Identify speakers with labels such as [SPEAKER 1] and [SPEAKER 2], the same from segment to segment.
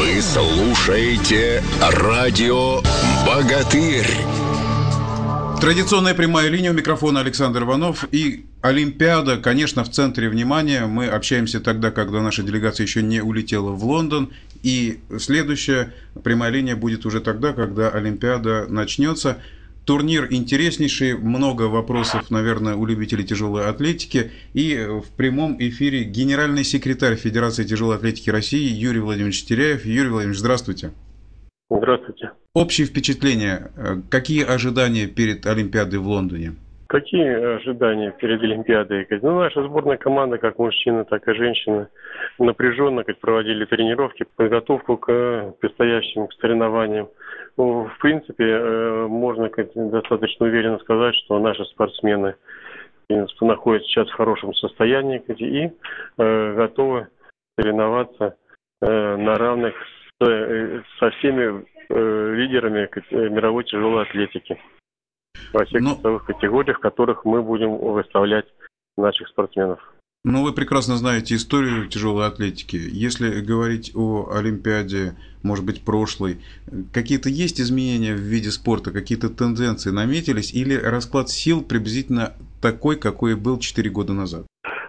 [SPEAKER 1] Вы слушаете радио «Богатырь».
[SPEAKER 2] Традиционная прямая линия у микрофона Александр Иванов и Олимпиада, конечно, в центре внимания. Мы общаемся тогда, когда наша делегация еще не улетела в Лондон. И следующая прямая линия будет уже тогда, когда Олимпиада начнется. Турнир интереснейший, много вопросов, наверное, у любителей тяжелой атлетики. И в прямом эфире генеральный секретарь Федерации тяжелой атлетики России Юрий Владимирович Теряев. Юрий Владимирович, здравствуйте.
[SPEAKER 3] Здравствуйте.
[SPEAKER 2] Общие впечатления, какие ожидания перед Олимпиадой в Лондоне?
[SPEAKER 3] Какие ожидания перед Олимпиадой? Ну, наша сборная команда, как мужчины, так и женщины, напряженно как проводили тренировки, подготовку к предстоящим соревнованиям. Ну, в принципе, э, можно достаточно уверенно сказать, что наши спортсмены находятся сейчас в хорошем состоянии и э, готовы соревноваться э, на равных Э, со всеми э, лидерами э, мировой тяжелой атлетики во всех ну, весовых категориях, в которых мы будем выставлять наших спортсменов.
[SPEAKER 2] Ну, вы прекрасно знаете историю тяжелой атлетики. Если говорить о Олимпиаде, может быть, прошлой, какие-то есть изменения в виде спорта, какие-то тенденции наметились, или расклад сил приблизительно такой, какой был 4 года назад?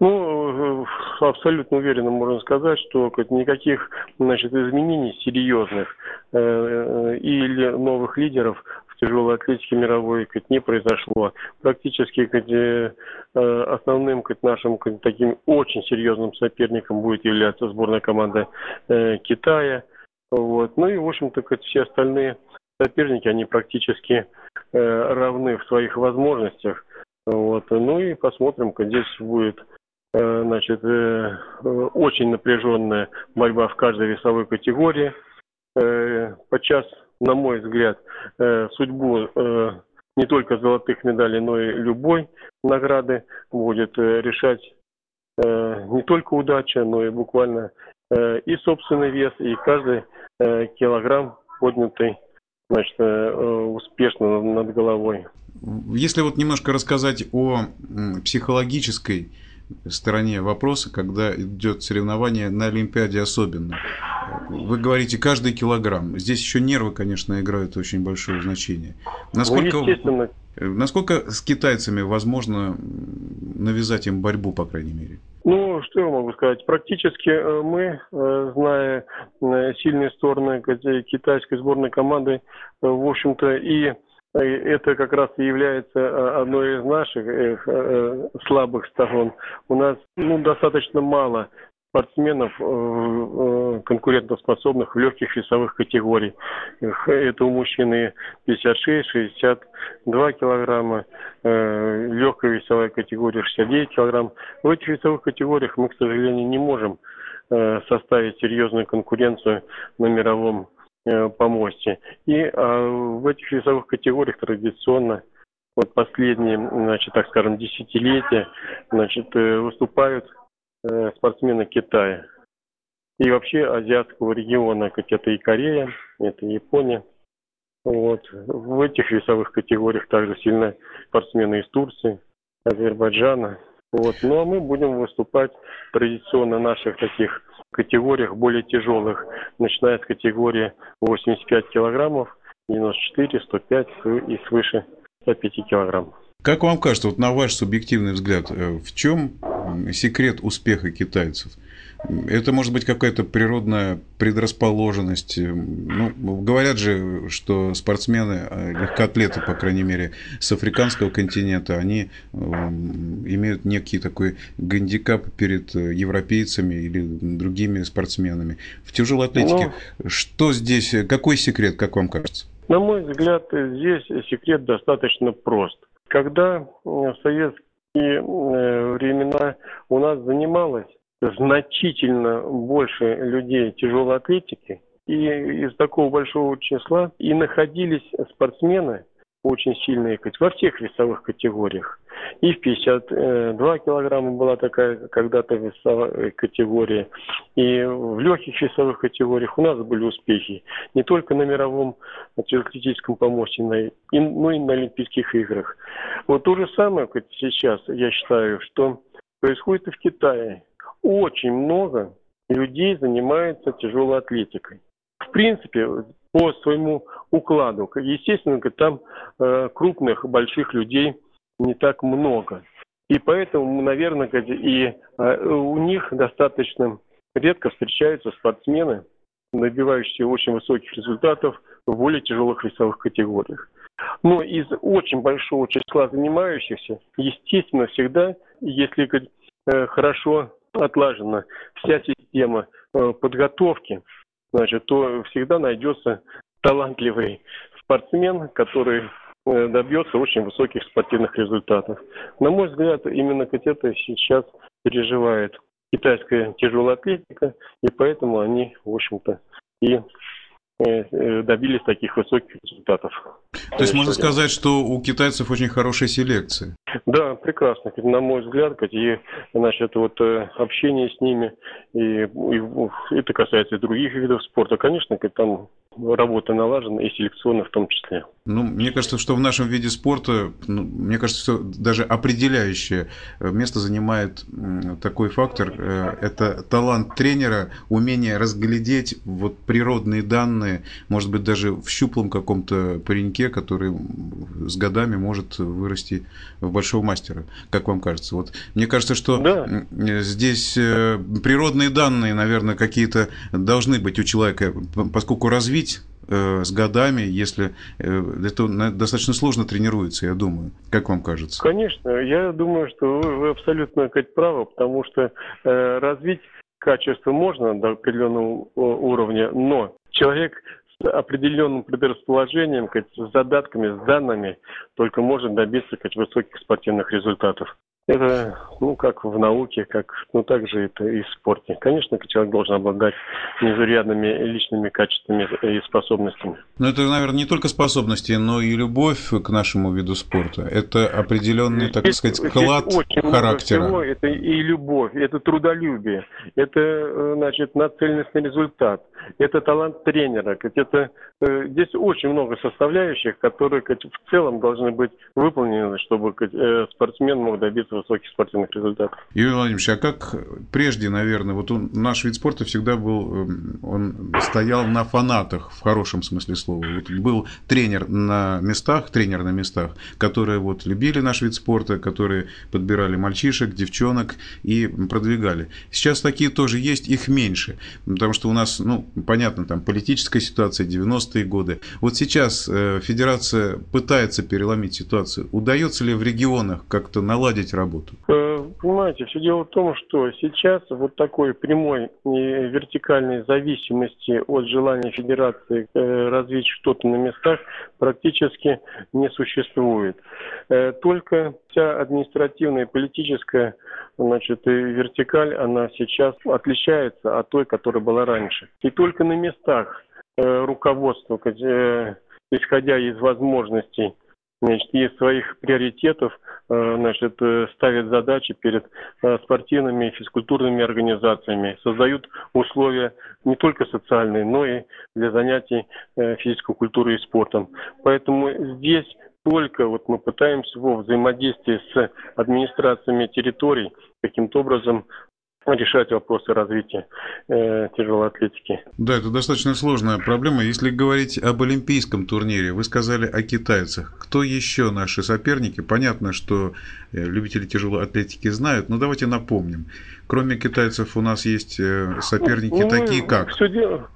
[SPEAKER 3] Ну, абсолютно уверенно можно сказать, что никаких значит, изменений серьезных э, э, или новых лидеров тяжелой атлетике мировой как, не произошло. Практически как, э, основным как, нашим как, таким очень серьезным соперником будет являться сборная команда э, Китая. Вот. Ну и, в общем-то, как, все остальные соперники, они практически э, равны в своих возможностях. Вот. Ну и посмотрим, как здесь будет Э, значит, э, очень напряженная борьба в каждой весовой категории. Э, подчас, на мой взгляд, судьбу не только золотых медалей, но и любой награды будет решать не только удача, но и буквально и собственный вес, и каждый килограмм поднятый значит, успешно над головой.
[SPEAKER 2] Если вот немножко рассказать о психологической стороне вопроса, когда идет соревнование на Олимпиаде особенно. Вы говорите каждый килограмм. Здесь еще нервы, конечно, играют очень большое значение. Насколько, ну, насколько с китайцами возможно навязать им борьбу, по крайней мере?
[SPEAKER 3] Ну, что я могу сказать? Практически э, мы, э, зная э, сильные стороны китайской сборной команды, в общем-то, и это как раз и является э, одной из наших э, э, слабых сторон. У нас ну, достаточно мало спортсменов конкурентоспособных в легких весовых категориях. Это у мужчины 56-62 килограмма, легкая весовая категория 69 килограмм. В этих весовых категориях мы, к сожалению, не можем составить серьезную конкуренцию на мировом Э, помосте. И а, в этих весовых категориях традиционно вот последние, значит, так скажем, десятилетия, значит, э, выступают э, спортсмены Китая. И вообще азиатского региона, как это и Корея, это и Япония. Вот. В этих весовых категориях также сильны спортсмены из Турции, Азербайджана. Вот. Ну а мы будем выступать традиционно наших таких категориях более тяжелых, начиная с категории 85 килограммов, 94, 105 и свыше 105 килограмм.
[SPEAKER 2] Как вам кажется, вот на ваш субъективный взгляд, э, в чем секрет успеха китайцев? Это может быть какая-то природная предрасположенность. Ну, говорят же, что спортсмены, э, легкоатлеты, по крайней мере, с африканского континента, они эм, имеют некий такой гандикап перед э, европейцами или другими спортсменами. В тяжелой атлетике ну, что здесь, какой секрет, как вам кажется?
[SPEAKER 3] На мой взгляд, здесь секрет достаточно прост. Когда в советские времена у нас занималась значительно больше людей тяжелой атлетики, и из такого большого числа и находились спортсмены очень сильные во всех весовых категориях. И в 52 килограмма была такая когда-то весовая категория, и в легких весовых категориях у нас были успехи не только на мировом атлетическом помосте, но и на Олимпийских играх. Вот то же самое сейчас, я считаю, что происходит и в Китае очень много людей занимается тяжелой атлетикой. принципе, по своему укладу. Естественно, там э, крупных, больших людей не так много. И поэтому, наверное, и э, у них достаточно редко встречаются спортсмены, добивающиеся очень высоких результатов в более тяжелых весовых категориях. Но из очень большого числа занимающихся, естественно, всегда, если э, хорошо отлажена вся система э, подготовки, значит, то всегда найдется талантливый спортсмен, который э, добьется очень высоких спортивных результатов. На мой взгляд, именно это сейчас переживает китайская тяжелая атлетика, и поэтому они, в общем-то, и э, добились таких высоких результатов.
[SPEAKER 2] То есть можно сказать, что у китайцев очень хорошая селекция?
[SPEAKER 3] Да, прекрасно. На мой взгляд, и значит, вот э, общение с ними, и, и это касается и других видов спорта, конечно, там работа налажена, и селекционная в том числе.
[SPEAKER 2] Ну, мне кажется, что в нашем виде спорта, ну, мне кажется, что даже определяющее э, место занимает такой фактор, э, это талант тренера, умение разглядеть вот природные данные, может быть, даже в щуплом каком-то пареньке, который с годами может вырасти в большого мастера, как вам кажется? Вот мне кажется, что да. здесь э, природные данные, наверное, какие-то должны быть у человека, поскольку развить э, с годами, если э, это достаточно сложно тренируется, я думаю. Как вам кажется?
[SPEAKER 3] Конечно, я думаю, что вы абсолютно сказать, правы, потому что развить качество можно до определенного уровня, но человек определенным предрасположением, с задатками, с данными, только может добиться высоких спортивных результатов. Это, ну, как в науке, как, ну, также это и в спорте. Конечно, человек должен обладать незарядными личными качествами и способностями.
[SPEAKER 2] Но это, наверное, не только способности, но и любовь к нашему виду спорта. Это определенный, так здесь, сказать, склад очень характера. Всего.
[SPEAKER 3] Это и любовь, это трудолюбие, это, э, значит, нацеленность на результат, это талант тренера. Это, э, здесь очень много составляющих, которые в целом должны быть выполнены, чтобы э, спортсмен мог добиться высоких спортивных результатов.
[SPEAKER 2] Юрий Владимирович, а как прежде, наверное, вот он, наш вид спорта всегда был, эм, он стоял на фанатах в хорошем смысле слова. Вот был тренер на местах, тренер на местах, которые вот любили наш вид спорта, которые подбирали мальчишек, девчонок и продвигали. Сейчас такие тоже есть, их меньше, потому что у нас, ну, понятно, там политическая ситуация, 90-е годы. Вот сейчас э, федерация пытается переломить ситуацию. Удается ли в регионах как-то наладить работу?
[SPEAKER 3] Э, понимаете, все дело в том, что сейчас вот такой прямой вертикальной зависимости от желания Федерации э, развить что-то на местах практически не существует. Э, только вся административная и политическая значит, вертикаль, она сейчас отличается от той, которая была раньше. И только на местах руководство, исходя из возможностей значит, из своих приоритетов э, значит, э, ставят задачи перед э, спортивными и физкультурными организациями, создают условия не только социальные, но и для занятий физической культурой и спортом. Поэтому здесь только вот мы пытаемся во взаимодействии с администрациями территорий каким-то образом решать вопросы развития э, тяжелой атлетики.
[SPEAKER 2] Да, это достаточно сложная проблема. Если говорить об олимпийском турнире, вы сказали о китайцах. Кто еще наши соперники? Понятно, что э, любители тяжелой атлетики знают, но давайте напомним. Кроме китайцев у нас есть э, соперники ну, такие как...
[SPEAKER 3] Все дело,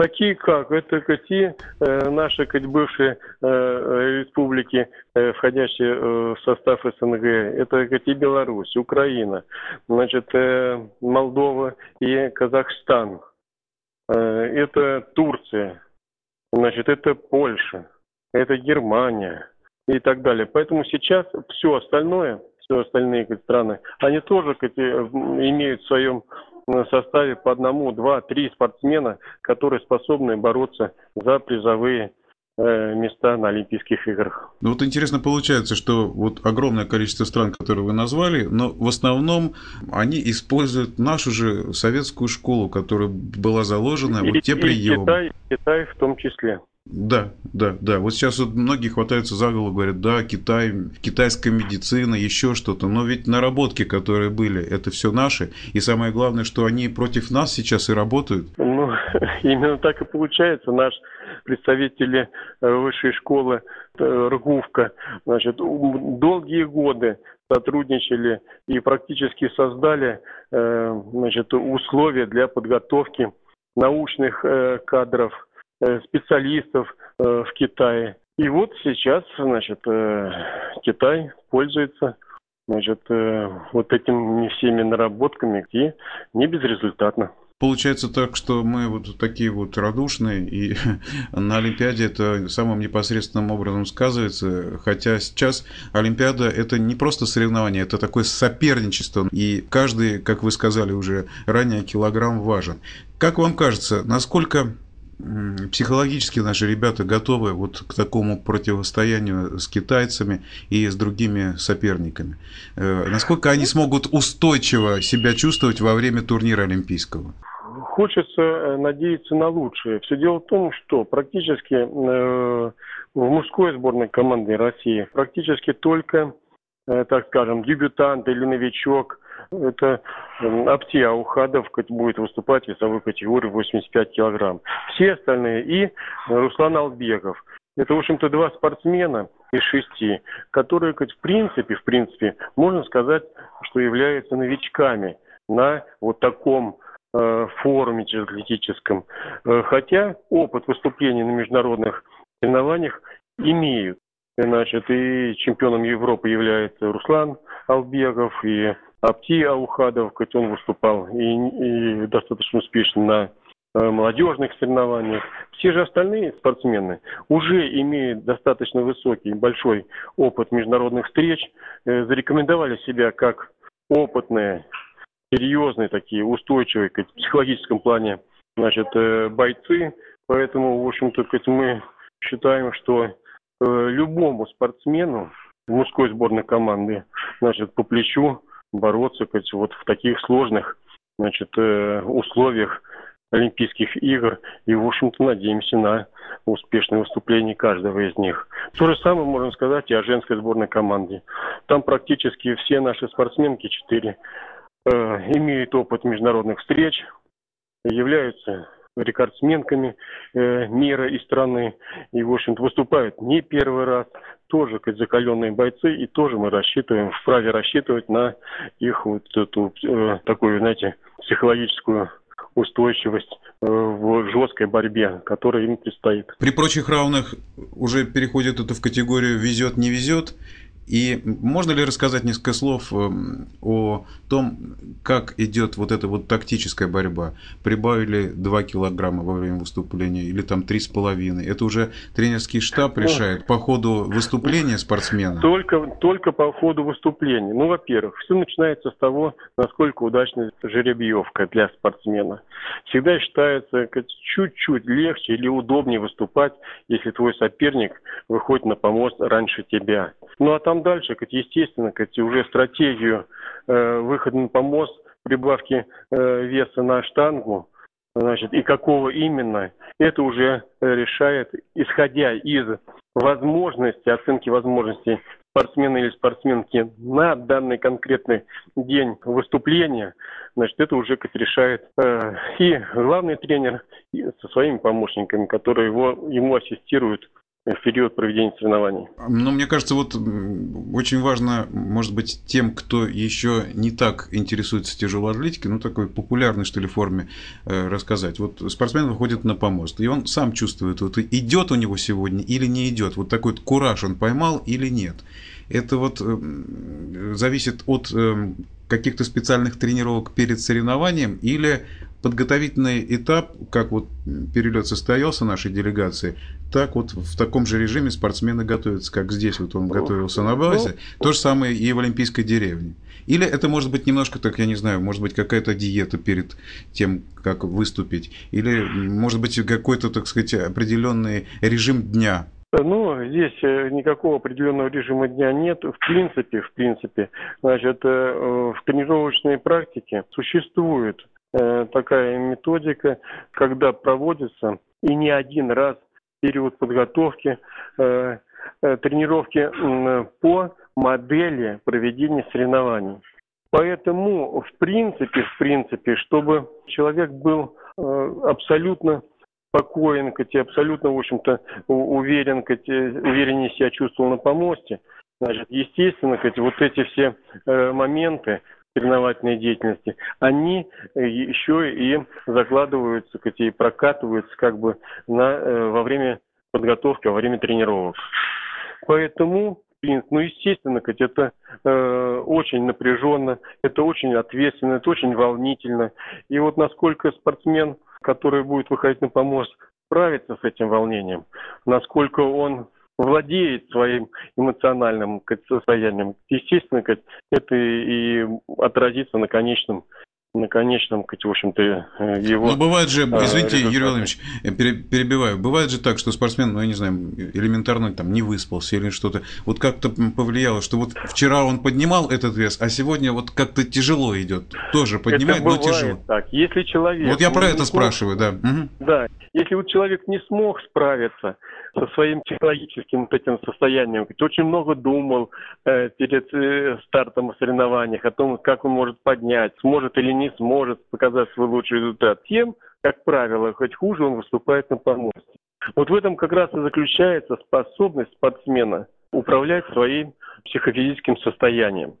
[SPEAKER 3] такие как, это какие э, наши как, бывшие э, республики, э, входящие э, в состав СНГ, это какие Беларусь, Украина, значит, э, Молдова и Казахстан, э, это Турция, значит, это Польша, это Германия и так далее. Поэтому сейчас все остальное, все остальные как, страны, они тоже как, имеют в своем составе по одному, два, три спортсмена, которые способны бороться за призовые э, места на Олимпийских играх.
[SPEAKER 2] Ну вот интересно получается, что вот огромное количество стран, которые вы назвали, но в основном они используют нашу же советскую школу, которая была заложена, и, вот те приемы.
[SPEAKER 3] Китай, Китай в том числе.
[SPEAKER 2] Да, да, да. Вот сейчас вот многие хватаются за голову, говорят, да, Китай, китайская медицина, еще что-то. Но ведь наработки, которые были, это все наши. И самое главное, что они против нас сейчас и работают.
[SPEAKER 3] Ну, именно так и получается. Наш представители э, высшей школы э, РГУВКа, значит, долгие годы сотрудничали и практически создали э, значит, условия для подготовки научных кадров, специалистов в Китае. И вот сейчас, значит, Китай пользуется значит, вот этими всеми наработками и не безрезультатно.
[SPEAKER 2] Получается так, что мы вот такие вот радушные, и на Олимпиаде это самым непосредственным образом сказывается, хотя сейчас Олимпиада это не просто соревнование, это такое соперничество, и каждый, как вы сказали уже ранее, килограмм важен. Как вам кажется, насколько психологически наши ребята готовы вот к такому противостоянию с китайцами и с другими соперниками. Э, насколько они смогут устойчиво себя чувствовать во время турнира Олимпийского?
[SPEAKER 3] Хочется э, надеяться на лучшее. Все дело в том, что практически э, в мужской сборной команды России практически только, так скажем, дебютант или новичок, это э, Апти Аухадов будет выступать в весовой категории 85 килограмм. Все остальные и Руслан Албеков. Это, в общем-то, два спортсмена из шести, которые, в принципе, в принципе, можно сказать, что являются новичками на вот таком Э, форуме атлетическом, э, хотя опыт выступлений на международных соревнованиях имеют. Значит, и чемпионом Европы является Руслан Албегов, и Апти Аухадов, хоть он выступал и, и достаточно успешно на э, молодежных соревнованиях. Все же остальные спортсмены уже имеют достаточно высокий, большой опыт международных встреч, зарекомендовали себя как опытные серьезные такие, устойчивые в психологическом плане значит, э, бойцы. Поэтому, в общем-то, мы считаем, что э, любому спортсмену мужской сборной команды значит, по плечу бороться вот в таких сложных значит, э, условиях Олимпийских игр. И, в общем-то, надеемся на успешное выступление каждого из них. То же самое можно сказать и о женской сборной команде. Там практически все наши спортсменки, четыре, Э, имеют опыт международных встреч, являются рекордсменками э, мира и страны. И, в общем-то, выступают не первый раз. Тоже как закаленные бойцы. И тоже мы рассчитываем, вправе рассчитывать на их вот эту э, такую, знаете, психологическую устойчивость э, в жесткой борьбе, которая им предстоит.
[SPEAKER 2] При прочих равных уже переходит это в категорию везет, не везет. И можно ли рассказать несколько слов эм, о том, как идет вот эта вот тактическая борьба? Прибавили 2 килограмма во время выступления или там 3,5? Это уже тренерский штаб решает по ходу выступления спортсмена?
[SPEAKER 3] Только, только по ходу выступления. Ну, во-первых, все начинается с того, насколько удачна жеребьевка для спортсмена. Всегда считается чуть-чуть легче или удобнее выступать, если твой соперник выходит на помост раньше тебя. Ну, а там дальше, как естественно, как уже стратегию э, выхода на помост, прибавки э, веса на штангу, значит, и какого именно, это уже решает, исходя из возможности, оценки возможностей спортсмена или спортсменки на данный конкретный день выступления, значит, это уже как решает э, и главный тренер и со своими помощниками, которые его, ему ассистируют в период проведения соревнований.
[SPEAKER 2] Но мне кажется, вот очень важно, может быть, тем, кто еще не так интересуется тяжелой атлетикой, ну, такой популярной, что ли, форме э, рассказать. Вот спортсмен выходит на помост, и он сам чувствует, вот идет у него сегодня или не идет. Вот такой вот кураж он поймал или нет. Это вот э, зависит от э, каких-то специальных тренировок перед соревнованием или подготовительный этап, как вот перелет состоялся нашей делегации, так вот в таком же режиме спортсмены готовятся, как здесь вот он готовился на базе, то же самое и в Олимпийской деревне. Или это может быть немножко так, я не знаю, может быть какая-то диета перед тем, как выступить, или может быть какой-то, так сказать, определенный режим дня,
[SPEAKER 3] ну, здесь э, никакого определенного режима дня нет. В принципе, в принципе, значит, э, в тренировочной практике существует Э, такая методика, когда проводится и не один раз период подготовки, тренировки по модели проведения соревнований. Поэтому, в принципе, в принципе, чтобы человек был абсолютно спокоен, и абсолютно, в общем-то, уверен, увереннее себя чувствовал на помосте, значит, естественно, вот эти все моменты, соревновательной деятельности, они э, еще и закладываются и прокатываются как бы на, э, во время подготовки, во время тренировок. Поэтому, ну, естественно, это э, очень напряженно, это очень ответственно, это очень волнительно. И вот насколько спортсмен, который будет выходить на помост, справится с этим волнением, насколько он владеет своим эмоциональным состоянием, естественно, это и отразится на конечном на конечном, в общем-то, э, его...
[SPEAKER 2] Ну, бывает же, а, извините, результаты. Юрий Владимирович, я перебиваю, бывает же так, что спортсмен, ну, я не знаю, элементарно там не выспался или что-то, вот как-то повлияло, что вот вчера он поднимал этот вес, а сегодня вот как-то тяжело идет, тоже поднимает, но тяжело.
[SPEAKER 3] так, если человек...
[SPEAKER 2] Вот я про это спрашиваю, да.
[SPEAKER 3] Угу. Да, если вот человек не смог справиться со своим психологическим вот этим состоянием, очень много думал э, перед э, стартом соревнований о том, как он может поднять, сможет или не сможет показать свой лучший результат. Тем, как правило, хоть хуже он выступает на помосте. Вот в этом как раз и заключается способность спортсмена управлять своим психофизическим состоянием.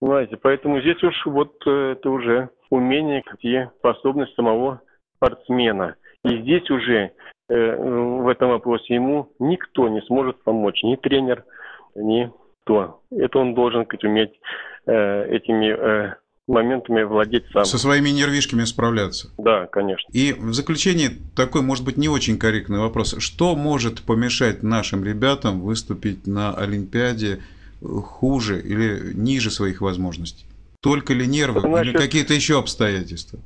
[SPEAKER 3] Понимаете, поэтому здесь уж вот э, это уже умение и способность самого спортсмена – и здесь уже в этом вопросе ему никто не сможет помочь, ни тренер, ни кто. Это он должен как, уметь э, этими э, моментами владеть сам.
[SPEAKER 2] Со своими нервишками справляться.
[SPEAKER 3] Да, конечно.
[SPEAKER 2] И в заключение такой, может быть, не очень корректный вопрос. Что может помешать нашим ребятам выступить на Олимпиаде хуже или ниже своих возможностей? Только ли нервы Значит, или какие-то еще обстоятельства?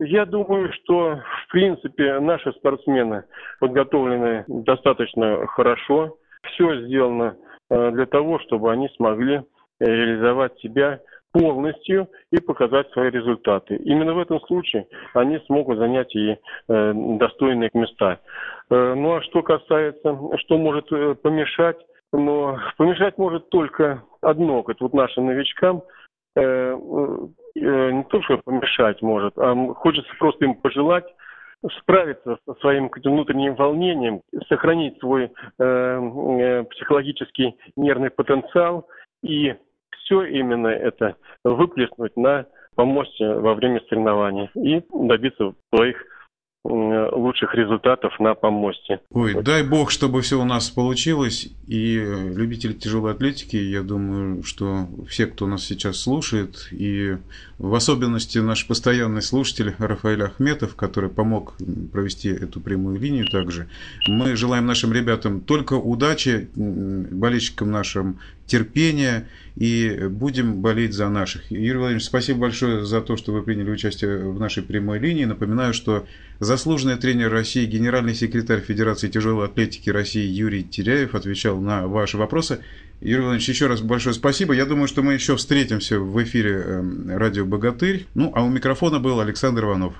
[SPEAKER 3] Я думаю, что в принципе наши спортсмены подготовлены достаточно хорошо. Все сделано э, для того, чтобы они смогли реализовать себя полностью и показать свои результаты. Именно в этом случае они смогут занять и э, достойные места. Э, ну а что касается, что может помешать, но помешать может только одно, как вот нашим новичкам – не то, что помешать может, а хочется просто им пожелать справиться со своим внутренним волнением, сохранить свой э, э, психологический нервный потенциал и все именно это выплеснуть на помосте во время соревнований и добиться своих лучших результатов на помосте.
[SPEAKER 2] Ой, дай бог, чтобы все у нас получилось. И любители тяжелой атлетики, я думаю, что все, кто нас сейчас слушает, и в особенности наш постоянный слушатель Рафаэль Ахметов, который помог провести эту прямую линию также, мы желаем нашим ребятам только удачи, болельщикам нашим терпения и будем болеть за наших. Юрий Владимирович, спасибо большое за то, что вы приняли участие в нашей прямой линии. Напоминаю, что заслуженный тренер России, генеральный секретарь Федерации тяжелой атлетики России Юрий Теряев отвечал на ваши вопросы. Юрий Владимирович, еще раз большое спасибо. Я думаю, что мы еще встретимся в эфире эм, радио «Богатырь». Ну, а у микрофона был Александр Иванов.